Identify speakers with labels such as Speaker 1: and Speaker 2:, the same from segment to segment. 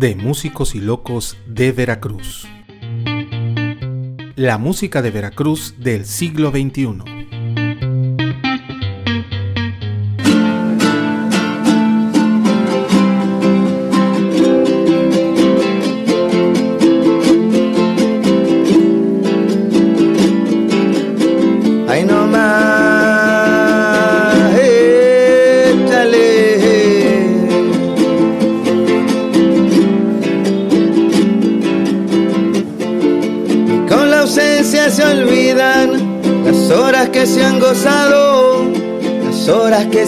Speaker 1: de Músicos y Locos de Veracruz. La música de Veracruz del siglo XXI.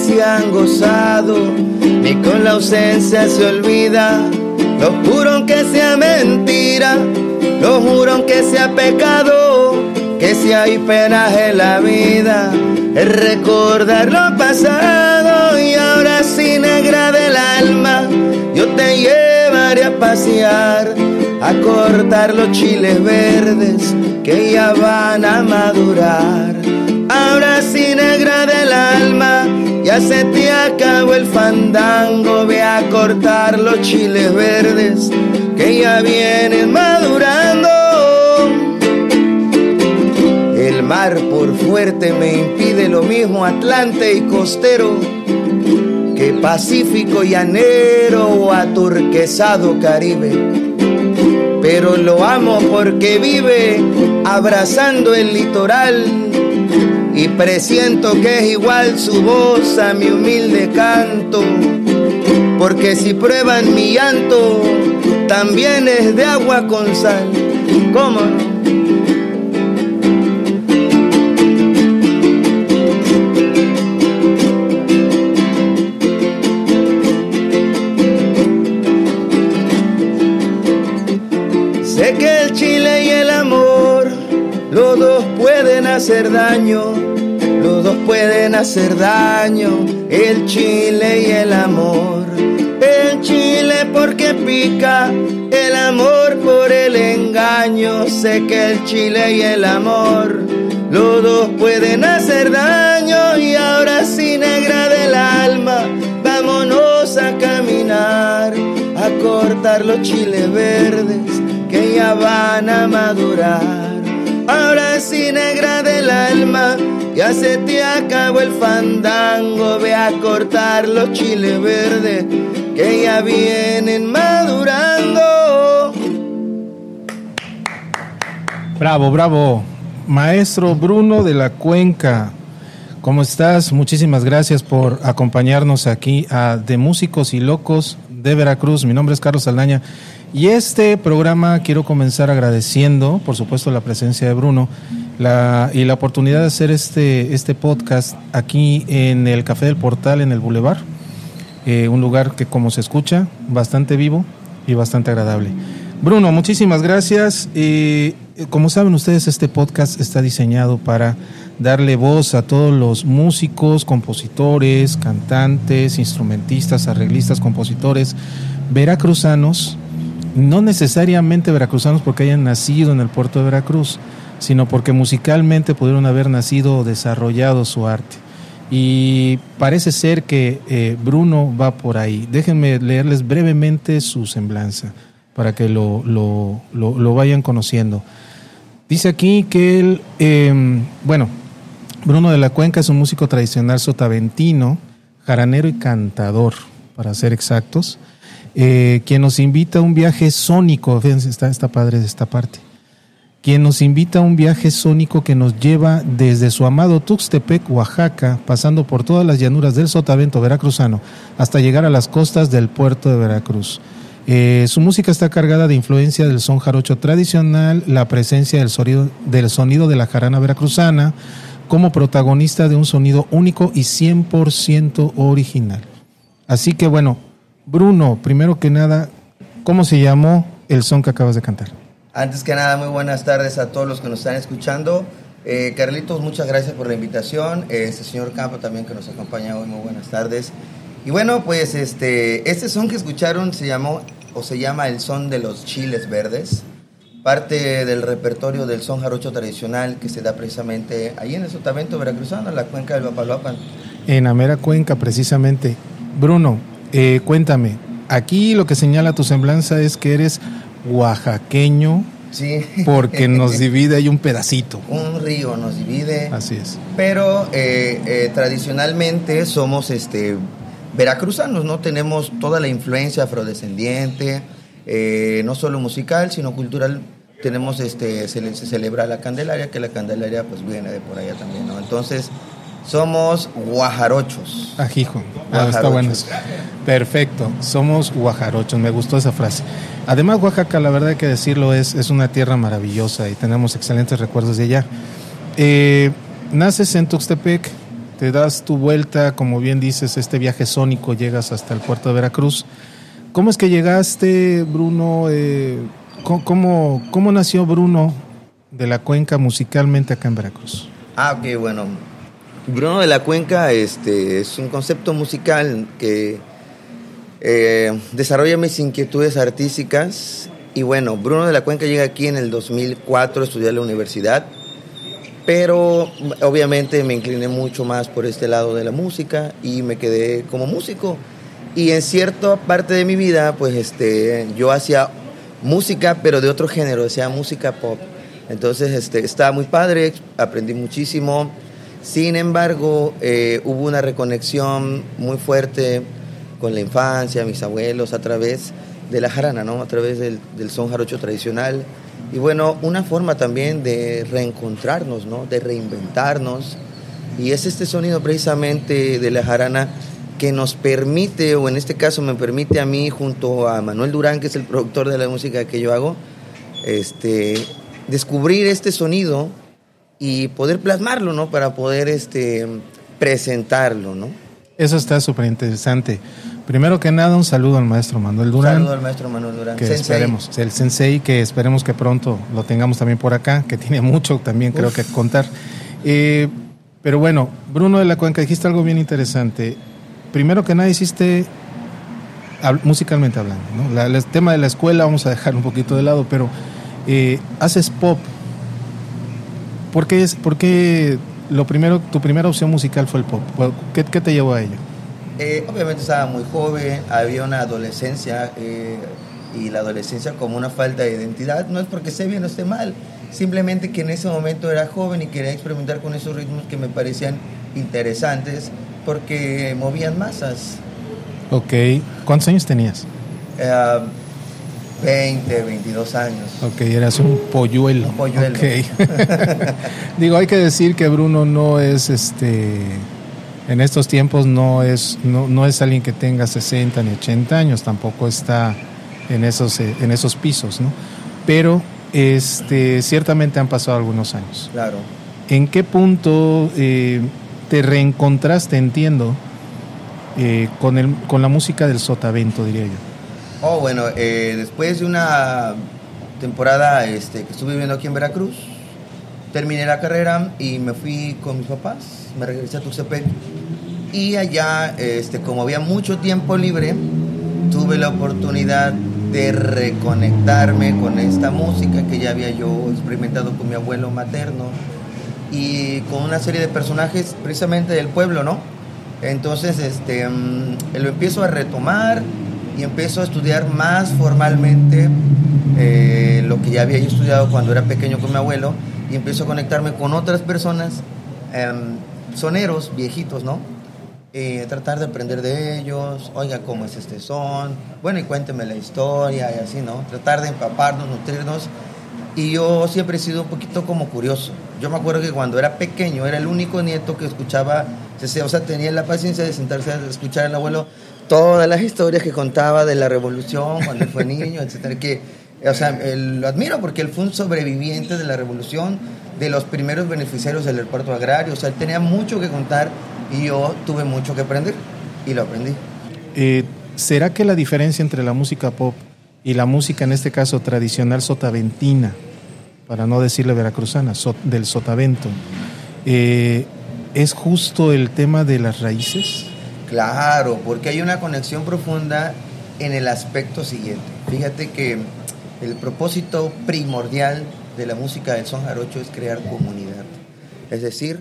Speaker 2: Se han gozado, ni con la ausencia se olvida. Lo juro que sea mentira, lo juro que sea pecado, que si hay penas en la vida, es recordar lo pasado y ahora si negra del alma, yo te llevaré a pasear, a cortar los chiles verdes que ya van a madurar ahora alma, ya se te acabó el fandango, ve a cortar los chiles verdes que ya vienen madurando. El mar por fuerte me impide lo mismo Atlante y costero que Pacífico llanero o aturquesado Caribe. Pero lo amo porque vive abrazando el litoral presiento que es igual su voz a mi humilde canto, porque si prueban mi llanto, también es de agua con sal. ¿Cómo no? Sé que el chile y el amor, los dos pueden hacer daño pueden hacer daño, el chile y el amor. El chile porque pica, el amor por el engaño. Sé que el chile y el amor, los dos pueden hacer daño. Y ahora sí, negra del alma, vámonos a caminar, a cortar los chiles verdes que ya van a madurar. Ahora sí, negra del alma, ya se te acabó el fandango, ve a cortar los chiles verdes que ya vienen madurando.
Speaker 1: Bravo, bravo. Maestro Bruno de la Cuenca, ¿cómo estás? Muchísimas gracias por acompañarnos aquí a De Músicos y Locos de Veracruz. Mi nombre es Carlos Aldaña y este programa quiero comenzar agradeciendo, por supuesto, la presencia de Bruno y la oportunidad de hacer este, este podcast aquí en el Café del Portal, en el Boulevard. Eh, un lugar que, como se escucha, bastante vivo y bastante agradable. Bruno, muchísimas gracias. Eh, como saben ustedes, este podcast está diseñado para darle voz a todos los músicos, compositores, cantantes, instrumentistas, arreglistas, compositores veracruzanos, no necesariamente veracruzanos porque hayan nacido en el puerto de Veracruz, sino porque musicalmente pudieron haber nacido o desarrollado su arte. Y parece ser que eh, Bruno va por ahí. Déjenme leerles brevemente su semblanza para que lo, lo, vayan conociendo. Dice aquí que él, em, bueno, Bruno de la Cuenca es un músico tradicional sotaventino, jaranero y cantador, para ser exactos, eh, quien nos invita a un viaje sónico, fíjense, está, está padre de esta parte quien nos invita a un viaje sónico que nos lleva desde su amado Tuxtepec, Oaxaca, pasando por todas las llanuras del Sotavento veracruzano, hasta llegar a las costas del puerto de Veracruz. Eh, su música está cargada de influencia del son jarocho tradicional, la presencia del sonido, del sonido de la jarana veracruzana, como protagonista de un sonido único y 100% original. Así que bueno, Bruno, primero que nada, ¿cómo se llamó el son que acabas de cantar?
Speaker 2: Antes que nada, muy buenas tardes a todos los que nos están escuchando. Eh, Carlitos, muchas gracias por la invitación. Este señor Campo también que nos acompaña hoy, muy buenas tardes. Y bueno, pues este, este son que escucharon se llamó o se llama el son de los chiles verdes, parte del repertorio del son jarocho tradicional que se da precisamente ahí en el Sotavento veracruzano, en la cuenca del Bapaloapan.
Speaker 1: En Amera Cuenca, precisamente. Bruno, eh, cuéntame, aquí lo que señala tu semblanza es que eres oaxaqueño.
Speaker 2: Sí.
Speaker 1: Porque nos divide ahí un pedacito.
Speaker 2: Un río nos divide.
Speaker 1: Así es.
Speaker 2: Pero eh, eh, tradicionalmente somos este, veracruzanos, ¿no? Tenemos toda la influencia afrodescendiente, eh, no solo musical, sino cultural. Tenemos, este, se, se, celebra la Candelaria, que la Candelaria pues viene de por allá también, ¿no? Entonces, somos guajarochos.
Speaker 1: Ajijo. Ah, está bueno. Perfecto. Somos guajarochos. Me gustó esa frase. Además, Oaxaca, la verdad hay que decirlo, es, es una tierra maravillosa y tenemos excelentes recuerdos de allá. Eh, naces en Tuxtepec, te das tu vuelta, como bien dices, este viaje sónico, llegas hasta el puerto de Veracruz. ¿Cómo es que llegaste, Bruno? Eh, ¿cómo, ¿Cómo nació Bruno de la cuenca musicalmente acá en Veracruz?
Speaker 2: Ah, ok, bueno. Bruno de la Cuenca este, es un concepto musical que eh, desarrolla mis inquietudes artísticas. Y bueno, Bruno de la Cuenca llega aquí en el 2004 a estudiar la universidad, pero obviamente me incliné mucho más por este lado de la música y me quedé como músico. Y en cierta parte de mi vida, pues este, yo hacía música, pero de otro género, decía música pop. Entonces este, estaba muy padre, aprendí muchísimo sin embargo, eh, hubo una reconexión muy fuerte con la infancia, mis abuelos, a través de la jarana, ¿no? a través del, son jarocho tradicional. Y bueno, una forma también de reencontrarnos, ¿no? de reinventarnos. Y es este sonido precisamente de la jarana que nos permite, o en este caso me permite a mí, junto a Manuel Durán, que es el productor de la música que yo hago, este, descubrir este sonido y poder plasmarlo, ¿no? Para poder este, presentarlo, ¿no?
Speaker 1: Eso está súper interesante. Primero que nada, un saludo al maestro Manuel Durán.
Speaker 2: Un saludo al maestro Manuel Durán.
Speaker 1: Que esperemos, el sensei, que esperemos que pronto lo tengamos también por acá, que tiene mucho también creo que contar. Eh, pero bueno, Bruno de la Cuenca, dijiste algo bien interesante. Primero que nada, hiciste musicalmente hablando, el tema de la escuela vamos a dejar un poquito de lado, pero eh, haces pop, ¿Por qué, es, por qué lo primero, tu primera opción musical fue el pop? ¿Qué, qué te llevó a ello?
Speaker 2: Eh, obviamente estaba muy joven, había una adolescencia eh, y la adolescencia como una falta de identidad. No es porque esté bien o esté mal, simplemente que en ese momento era joven y quería experimentar con esos ritmos que me parecían interesantes porque movían masas.
Speaker 1: Ok, ¿cuántos años tenías?
Speaker 2: Eh, 20, 22 años.
Speaker 1: Ok, eras un polluelo.
Speaker 2: Un polluelo.
Speaker 1: Okay. Digo, hay que decir que Bruno no es este en estos tiempos no es no, no, es alguien que tenga 60 ni 80 años, tampoco está en esos en esos pisos, ¿no? Pero este ciertamente han pasado algunos años.
Speaker 2: Claro.
Speaker 1: ¿En qué punto eh, te reencontraste, entiendo, eh, con el con la música del sotavento, diría yo?
Speaker 2: Oh, bueno, eh, después de una temporada este, que estuve viviendo aquí en Veracruz, terminé la carrera y me fui con mis papás, me regresé a Tuxtepec y allá, este, como había mucho tiempo libre, tuve la oportunidad de reconectarme con esta música que ya había yo experimentado con mi abuelo materno y con una serie de personajes precisamente del pueblo, ¿no? Entonces, este, mm, lo empiezo a retomar y empiezo a estudiar más formalmente eh, lo que ya había estudiado cuando era pequeño con mi abuelo y empiezo a conectarme con otras personas, em, soneros, viejitos, ¿no? Eh, tratar de aprender de ellos, oiga, ¿cómo es este son? Bueno, y cuénteme la historia y así, ¿no? Tratar de empaparnos, nutrirnos. Y yo siempre he sido un poquito como curioso. Yo me acuerdo que cuando era pequeño era el único nieto que escuchaba, o sea, tenía la paciencia de sentarse a escuchar al abuelo todas las historias que contaba de la revolución cuando fue niño, etcétera, que, o sea, lo admiro porque él fue un sobreviviente de la revolución, de los primeros beneficiarios del aeropuerto agrario, o sea, él tenía mucho que contar y yo tuve mucho que aprender y lo aprendí.
Speaker 1: Eh, ¿Será que la diferencia entre la música pop y la música, en este caso tradicional sotaventina, para no decirle veracruzana, del sotavento, eh, es justo el tema de las raíces?
Speaker 2: Claro, porque hay una conexión profunda en el aspecto siguiente. Fíjate que el propósito primordial de la música del son jarocho es crear comunidad. Es decir,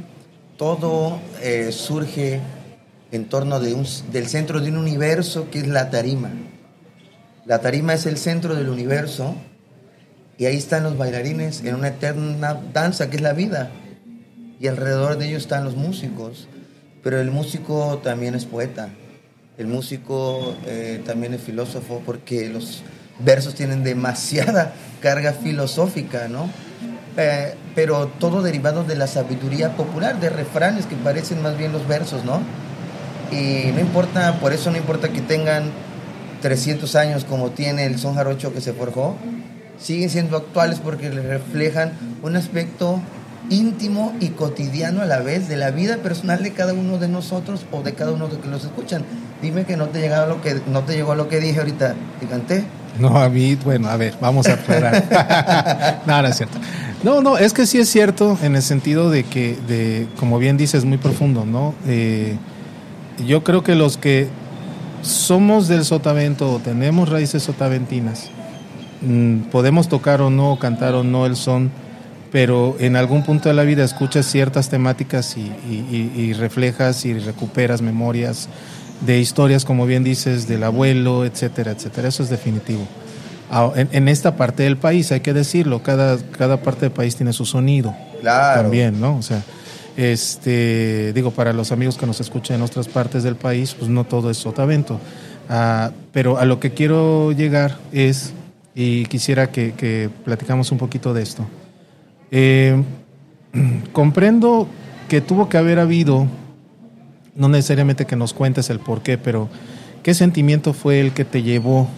Speaker 2: todo eh, surge en torno de un, del centro de un universo que es la tarima. La tarima es el centro del universo y ahí están los bailarines en una eterna danza que es la vida. Y alrededor de ellos están los músicos. Pero el músico también es poeta. El músico eh, también es filósofo porque los versos tienen demasiada carga filosófica, ¿no? Eh, pero todo derivado de la sabiduría popular, de refranes que parecen más bien los versos, ¿no? Y no importa, por eso no importa que tengan 300 años como tiene el son jarocho que se forjó, siguen siendo actuales porque le reflejan un aspecto íntimo y cotidiano a la vez de la vida personal de cada uno de nosotros o de cada uno de los que los escuchan. Dime que no te llegó lo que no te llegó lo que dije ahorita, te canté.
Speaker 1: No, a mí, bueno, a ver, vamos a aclarar. no, no es cierto. No, no, es que sí es cierto en el sentido de que, de, como bien dices, muy profundo, ¿no? Eh, yo creo que los que somos del sotavento o tenemos raíces sotaventinas, mm, podemos tocar o no, cantar o no el son, pero en algún punto de la vida escuchas ciertas temáticas y, reflejas y recuperas memorias de historias, como bien dices, del abuelo, etcétera, etcétera. Eso es definitivo. Ah, en, esta parte del país, hay que decirlo, cada, cada parte del país tiene su sonido.
Speaker 2: Claro.
Speaker 1: También, ¿no? O sea, este, digo, para los amigos que nos escuchan en otras partes del país, pues no todo es sotavento. Ah, pero a lo que quiero llegar es, y quisiera que, platicamos un poquito de esto. Eh, comprendo que tuvo que haber habido, no necesariamente que nos cuentes el por qué, pero ¿qué sentimiento fue el que te llevó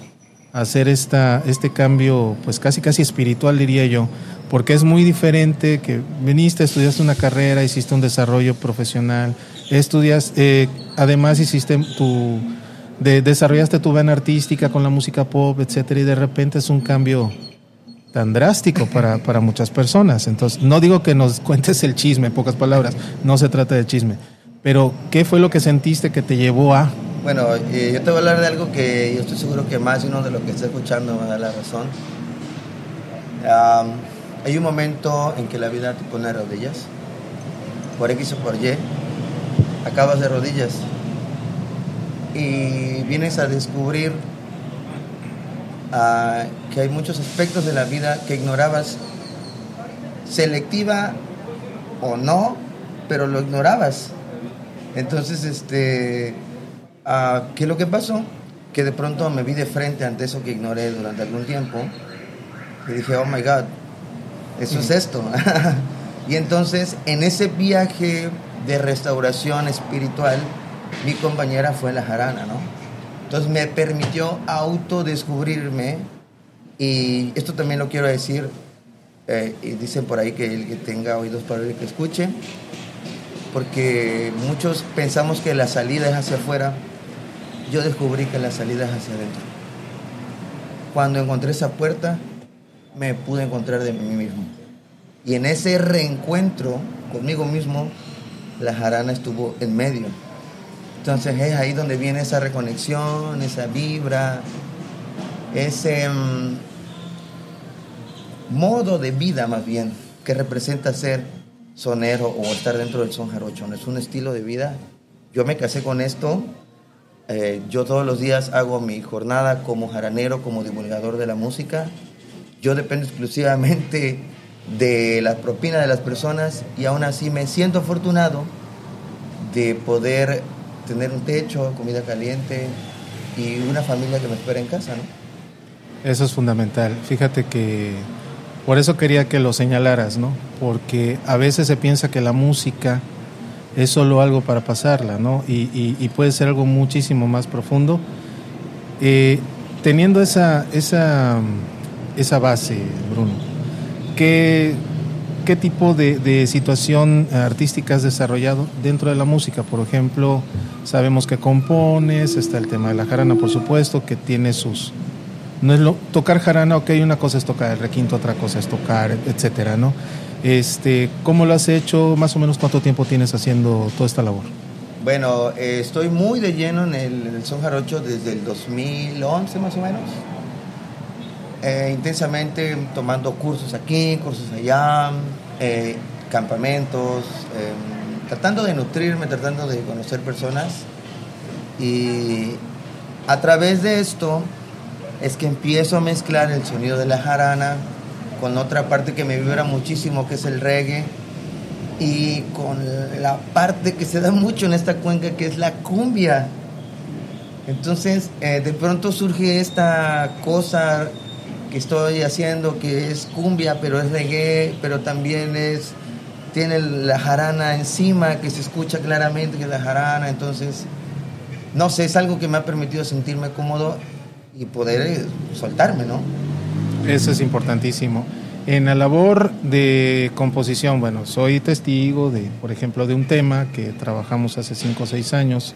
Speaker 1: a hacer esta, este cambio, pues casi casi espiritual diría yo? Porque es muy diferente que viniste, estudiaste una carrera, hiciste un desarrollo profesional, estudias, eh, además hiciste tu, desarrollaste tu vena artística con la música pop, etcétera, y de repente es un cambio tan drástico para, para, muchas personas. Entonces, no digo que nos cuentes el chisme, en pocas palabras, no se trata de chisme, pero ¿qué fue lo que sentiste que te llevó a...?
Speaker 2: Bueno, eh, yo te voy a hablar de algo que yo estoy seguro que más uno de lo que está escuchando me da la razón. Hay un momento en que la vida te pone rodillas, por X o por Y, acabas de rodillas y vienes a descubrir que hay muchos aspectos de la vida que ignorabas, selectiva o no, pero lo ignorabas. Entonces, este, ¿qué es lo que pasó? Que de pronto me vi de frente ante eso que ignoré durante algún tiempo y dije, oh my God, eso es esto. y entonces, en ese viaje de restauración espiritual, mi compañera fue la jarana, ¿no? Entonces me permitió autodescubrirme y esto también lo quiero decir, eh, y dicen por ahí que el que tenga oídos para oír que escuche, porque muchos pensamos que la salida es hacia afuera, yo descubrí que la salida es hacia adentro. Cuando encontré esa puerta, me pude encontrar de mí mismo. Y en ese reencuentro conmigo mismo, la jarana estuvo en medio entonces es ahí donde viene esa reconexión, esa vibra, ese mm, modo de vida más bien que representa ser sonero o estar dentro del son jarocho. Es un estilo de vida. Yo me casé con esto. Eh, yo todos los días hago mi jornada como jaranero, como divulgador de la música. Yo dependo exclusivamente de la propina de las personas y aún así me siento afortunado de poder tener un techo, comida caliente y una familia que me espera en casa, ¿no?
Speaker 1: Eso es fundamental. Fíjate que por eso quería que lo señalaras, ¿no? Porque a veces se piensa que la música es solo algo para pasarla, ¿no? Y, puede ser algo muchísimo más profundo. Eh, teniendo esa, esa, esa base, Bruno, ¿qué, qué tipo de, de, situación artística has desarrollado dentro de la música? Por ejemplo, sabemos que compones, está el tema de la jarana, por supuesto, que tiene sus... No es lo, tocar jarana, ok, una cosa es tocar el requinto, otra cosa es tocar, etcétera, ¿no? Este, ¿Cómo lo has hecho? Más o menos cuánto tiempo tienes haciendo toda esta labor?
Speaker 2: Bueno, eh, estoy muy de lleno en el, son jarocho desde el 2011 más o menos. Eh, intensamente tomando cursos aquí, cursos allá, eh, campamentos, em, tratando de nutrirme, tratando de conocer personas. Y a través de esto es que empiezo a mezclar el sonido de la jarana con otra parte que me vibra muchísimo, que es el reggae, y con la parte que se da mucho en esta cuenca, que es la cumbia. Entonces, eh, de pronto surge esta cosa que estoy haciendo, que es cumbia, pero es reggae, pero también es tiene la jarana encima, que se escucha claramente que es la jarana, entonces, no sé, es algo que me ha permitido sentirme cómodo y poder eh, soltarme, ¿no?
Speaker 1: Eso es importantísimo. En la labor de composición, bueno, soy testigo de, por ejemplo, de un tema que trabajamos hace cinco o seis años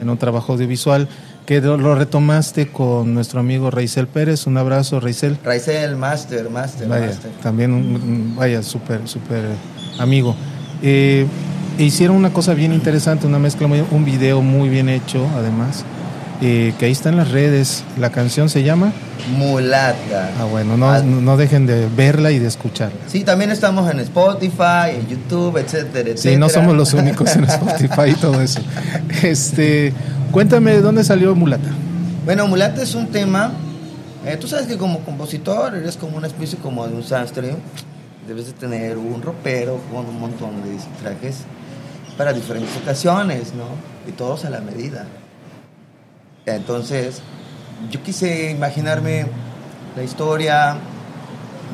Speaker 1: en un trabajo audiovisual que lo retomaste con nuestro amigo Reisel Pérez. Un abrazo, Reisel.
Speaker 2: Reisel, Master, Master,
Speaker 1: vaya, También, vaya, súper, súper amigo. Eh, hicieron una cosa bien interesante, una mezcla, un video muy bien hecho, además eh, que ahí está en las redes. La canción se llama
Speaker 2: Mulata.
Speaker 1: Ah, bueno, no, no dejen de verla y de escucharla.
Speaker 2: Sí, también estamos en Spotify, en YouTube, etcétera, etcétera.
Speaker 1: Sí, no somos los únicos en Spotify y todo eso. Este, cuéntame, ¿de dónde salió Mulata?
Speaker 2: Bueno, Mulata es un tema, eh, tú sabes que como compositor eres como una especie como de un sastre, debes de tener un ropero con un montón de trajes para diferentes ocasiones, ¿no? Y todos a la medida. Entonces, yo quise imaginarme la historia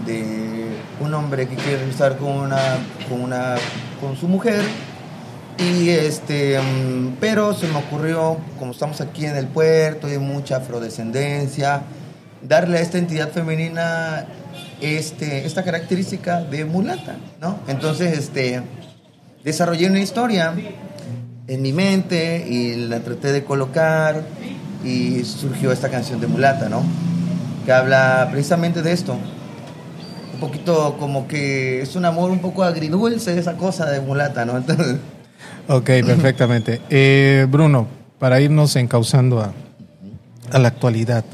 Speaker 2: de un hombre que quiere estar con una, con una, con su mujer. Y este, mm, pero se me ocurrió, como estamos aquí en el puerto y hay mucha afrodescendencia, darle a esta entidad femenina este, esta característica de mulata, ¿no? Entonces, este, desarrollé una historia en mi mente y la traté de colocar y surgió esta canción de Mulata, ¿no? Que habla precisamente de esto. Un poquito como que es un amor un poco agridulce esa cosa de Mulata, ¿no?
Speaker 1: ok, perfectamente. Eh, Bruno, para irnos encauzando a, a la actualidad,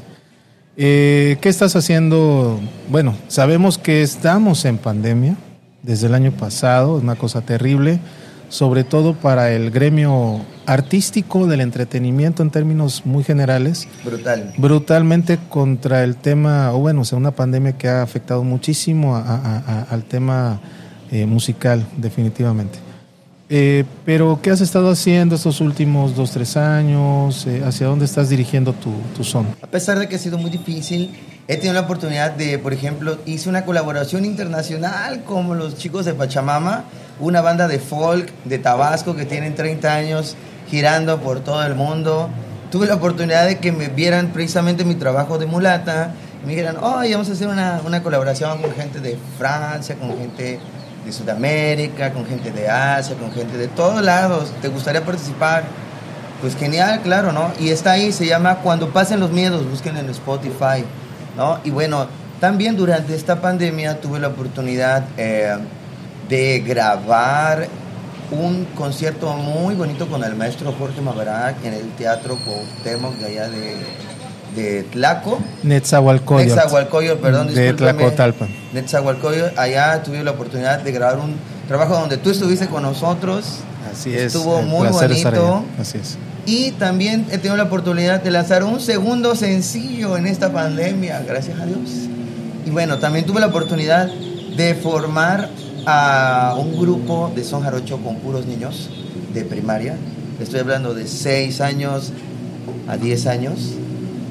Speaker 1: eh, ¿qué estás haciendo? Bueno, sabemos que estamos en pandemia desde el año pasado, es una cosa terrible sobre todo para el gremio artístico del entretenimiento en términos muy generales.
Speaker 2: Brutal.
Speaker 1: Brutalmente contra el tema, o bueno, o sea, una pandemia que ha afectado muchísimo al tema eh, musical, definitivamente. Eh, pero, ¿qué has estado haciendo estos últimos dos, tres años? Eh, ¿Hacia dónde estás dirigiendo tu, tu son?
Speaker 2: A pesar de que ha sido muy difícil, he tenido la oportunidad de, por ejemplo, hice una colaboración internacional con los chicos de Pachamama una banda de folk de Tabasco que tienen 30 años girando por todo el mundo. Tuve la oportunidad de que me vieran precisamente mi trabajo de mulata. Y me dijeran, oh, vamos a hacer una, una colaboración con gente de Francia, con gente de Sudamérica, con gente de Asia, con gente de todos lados. ¿Te gustaría participar? Pues genial, claro, ¿no? Y está ahí, se llama Cuando pasen los miedos, busquen en Spotify, ¿no? Y bueno, también durante esta pandemia tuve la oportunidad eh, de grabar un concierto muy bonito con el maestro Jorge Maverac en el Teatro Cuauhtémoc de allá de, de Tlaco.
Speaker 1: Netzahualcoyot.
Speaker 2: Netzahualcoyot, perdón,
Speaker 1: De Tlacotalpan.
Speaker 2: Netzahualcoyot, allá tuve la oportunidad de grabar un trabajo donde tú estuviste con nosotros.
Speaker 1: Así es.
Speaker 2: Estuvo muy bonito.
Speaker 1: Así es.
Speaker 2: Y también he tenido la oportunidad de lanzar un segundo sencillo en esta pandemia, gracias a Dios. Y bueno, también tuve la oportunidad de formar a un grupo de son jarocho con puros niños de primaria. Estoy hablando de 6 años a 10 años.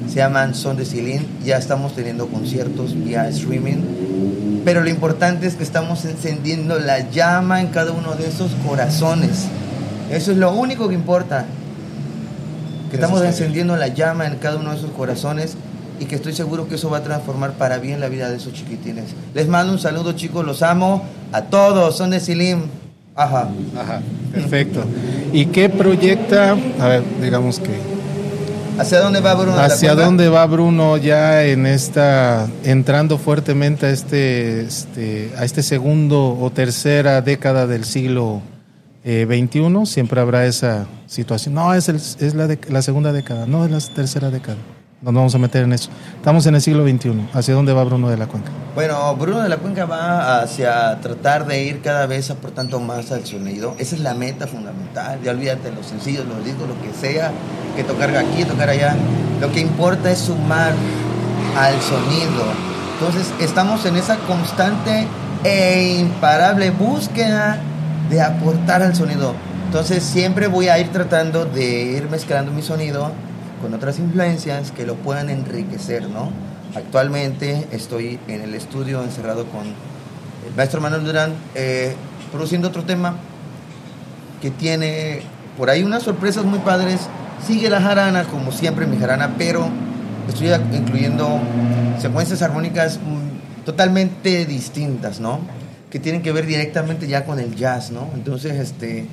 Speaker 2: Se llaman Son de Silín. Ya estamos teniendo conciertos vía streaming. Pero lo importante es que estamos encendiendo la llama en cada uno de esos corazones. Eso es lo único que importa. Que estamos encendiendo la llama en cada uno de esos corazones y que estoy seguro que eso va a transformar para bien la vida de esos chiquitines. Les mando un saludo, chicos, los amo a todos, son de Silim. Ajá.
Speaker 1: Ajá, perfecto. ¿Y qué proyecta? A ver, digamos que.
Speaker 2: ¿Hacia dónde va Bruno?
Speaker 1: ¿Hacia dónde va Bruno ya en esta, entrando fuertemente a este, este, a este segundo o tercera década del siglo XXI? Eh, Siempre habrá esa situación. No, es, es la, la segunda década, no es la tercera década nos vamos a meter en eso. Estamos en el siglo XXI. ¿Hacia dónde va Bruno de la Cuenca?
Speaker 2: Bueno, Bruno de la Cuenca va hacia tratar de ir cada vez aportando más al sonido. Esa es la meta fundamental. Ya olvídate de los sencillos, los discos, lo que sea, que tocar aquí, tocar allá. Lo que importa es sumar al sonido. Entonces estamos en esa constante e imparable búsqueda de aportar al sonido. Entonces siempre voy a ir tratando de ir mezclando mi sonido con otras influencias que lo puedan enriquecer, ¿no? Actualmente estoy en el estudio encerrado con el maestro Manuel Durán eh, produciendo otro tema que tiene por ahí unas sorpresas muy padres. Sigue la jarana, como siempre mi jarana, pero estoy incluyendo secuencias armónicas totalmente distintas, ¿no? Que tienen que ver directamente ya con el jazz, ¿no? Entonces, este,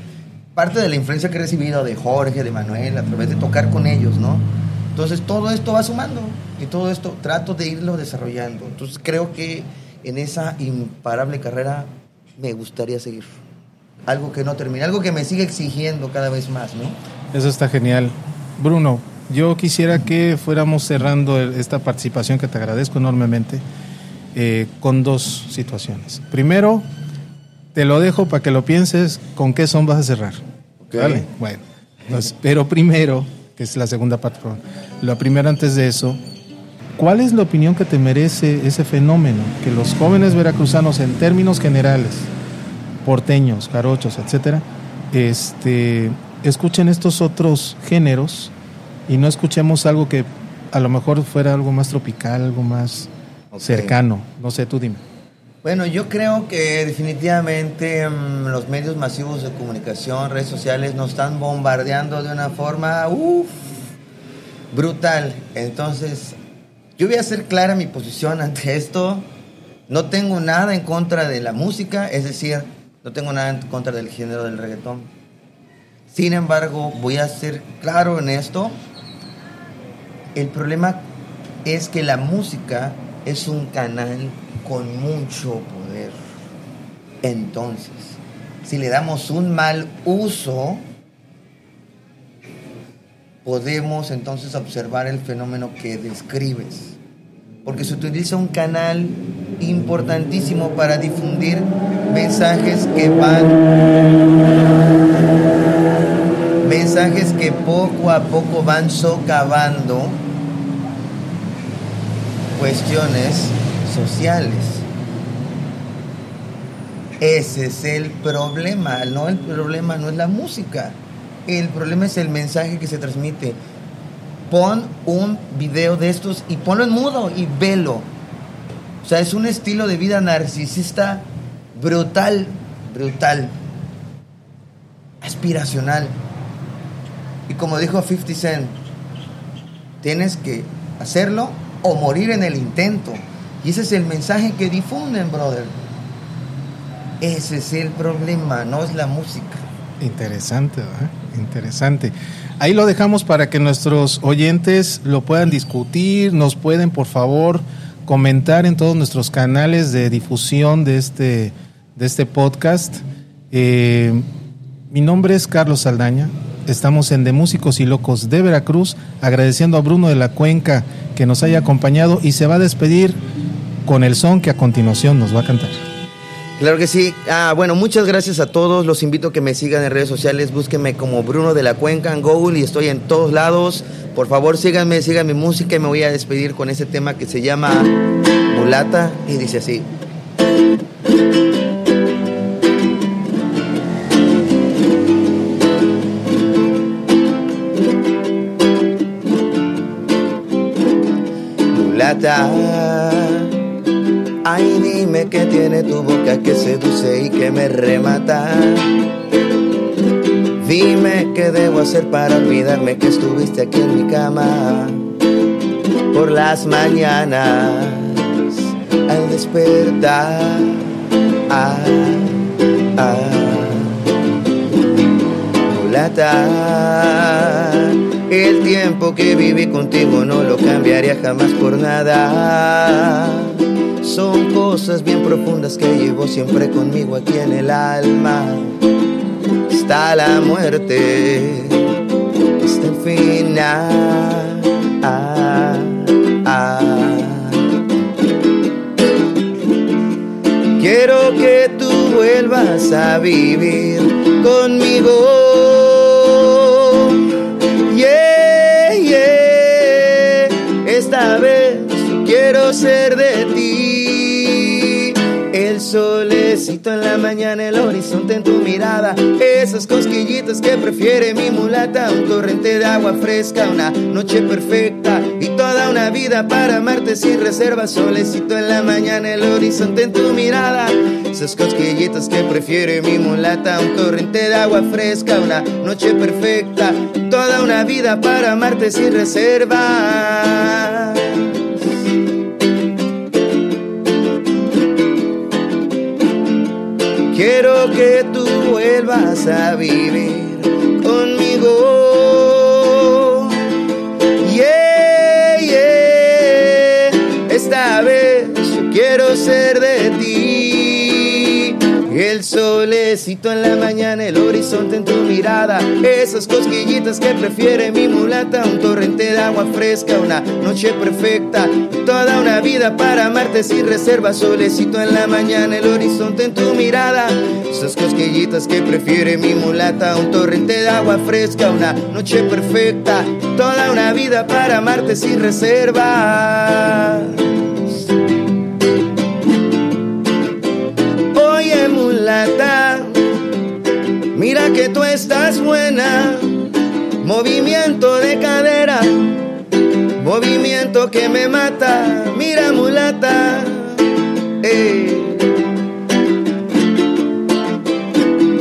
Speaker 2: parte de la influencia que he recibido de Jorge, de Manuel, a través de tocar con ellos, ¿no? Entonces, todo esto va sumando y todo esto trato de irlo desarrollando. Entonces, creo que en esa imparable carrera me gustaría seguir. Algo que no termine, algo que me siga exigiendo cada vez más, ¿no?
Speaker 1: Eso está genial. Bruno, yo quisiera que fuéramos cerrando esta participación que te agradezco enormemente eh, con dos situaciones. Primero, te lo dejo para que lo pienses con qué son vas a cerrar. ¿Vale? Bueno, pero primero, que es la segunda parte, lo primero antes de eso, ¿cuál es la opinión que te merece ese fenómeno? Que los jóvenes veracruzanos en términos generales, porteños, jarochos, etcétera, este, escuchen estos otros géneros y no escuchemos algo que a lo mejor fuera algo más tropical, algo más cercano. No sé, tú dime.
Speaker 2: Bueno, yo creo que definitivamente mm, los medios masivos de comunicación, redes sociales, nos están bombardeando de una forma brutal. Entonces, yo voy a hacer clara mi posición ante esto. No tengo nada en contra de la música, es decir, no tengo nada en contra del género del reggaetón. Sin embargo, voy a ser claro en esto. El problema es que la música es un canal con mucho poder. Entonces, si le damos un mal uso, podemos entonces observar el fenómeno que describes. Porque se utiliza un canal importantísimo para difundir mensajes que van, mensajes que poco a poco van socavando cuestiones sociales. Ese es el problema, no el problema no es la música, el problema es el mensaje que se transmite. Pon un video de estos y ponlo en mudo y velo. O sea, es un estilo de vida narcisista brutal, brutal, aspiracional. Y como dijo 50 Cent, tienes que hacerlo o morir en el intento. Y ese es el mensaje que difunden, brother. Ese es el problema, no es la música.
Speaker 1: Interesante, ¿verdad? Interesante. Ahí lo dejamos para que nuestros oyentes lo puedan discutir, nos pueden por favor comentar en todos nuestros canales de difusión de este, de este podcast. Eh, mi nombre es Carlos Saldaña, estamos en De Músicos y Locos de Veracruz, agradeciendo a Bruno de la Cuenca que nos haya acompañado y se va a despedir con el son que a continuación nos va a cantar.
Speaker 2: Claro que sí. Ah, bueno, muchas gracias a todos. Los invito a que me sigan en redes sociales. Búsquenme como Bruno de la Cuenca en Google y estoy en todos lados. Por favor, síganme, sigan mi música y me voy a despedir con ese tema que se llama Mulata y dice así. Ay, que tiene tu boca que seduce y que me remata. Dime qué debo hacer para olvidarme que estuviste aquí en mi cama. Por las mañanas al despertar. Ah, ah, el tiempo que viví contigo no lo cambiaría jamás por nada. Son cosas bien profundas que llevo siempre conmigo aquí en el alma. Está la muerte, está el final. Quiero que tú vuelvas a vivir conmigo quiero ser de ti. El solecito en la mañana, el horizonte en tu mirada, esas cosquillitas que prefiere mi mulata, un torrente de agua fresca, una noche perfecta y toda una vida para amarte sin reserva. Solecito en la mañana, el horizonte en tu mirada, esas cosquillitas que prefiere mi mulata, un torrente de agua fresca, una noche perfecta, toda una vida para amarte sin reserva. Quiero que tú vuelvas a vivir conmigo. Yeah. Esta vez yo quiero ser de solecito en la mañana, el horizonte en tu mirada, esas cosquillitas que prefiere mi mulata, un torrente de agua fresca, una noche perfecta, toda una vida para amarte sin reserva, solecito en la mañana, el horizonte en tu mirada, esas cosquillitas que prefiere mi mulata, un torrente de agua fresca, una noche perfecta, toda una vida para amarte sin reserva. Mira que tú estás buena, movimiento de cadera, movimiento que me mata, mira mulata. eh.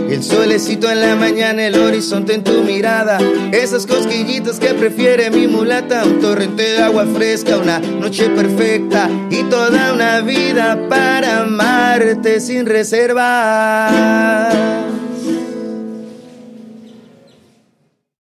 Speaker 2: El solecito en la mañana, el horizonte en tu mirada, esas cosquillitas que prefiere mi mulata, un torrente de agua fresca, una noche perfecta y toda una vida para amarte sin reserva.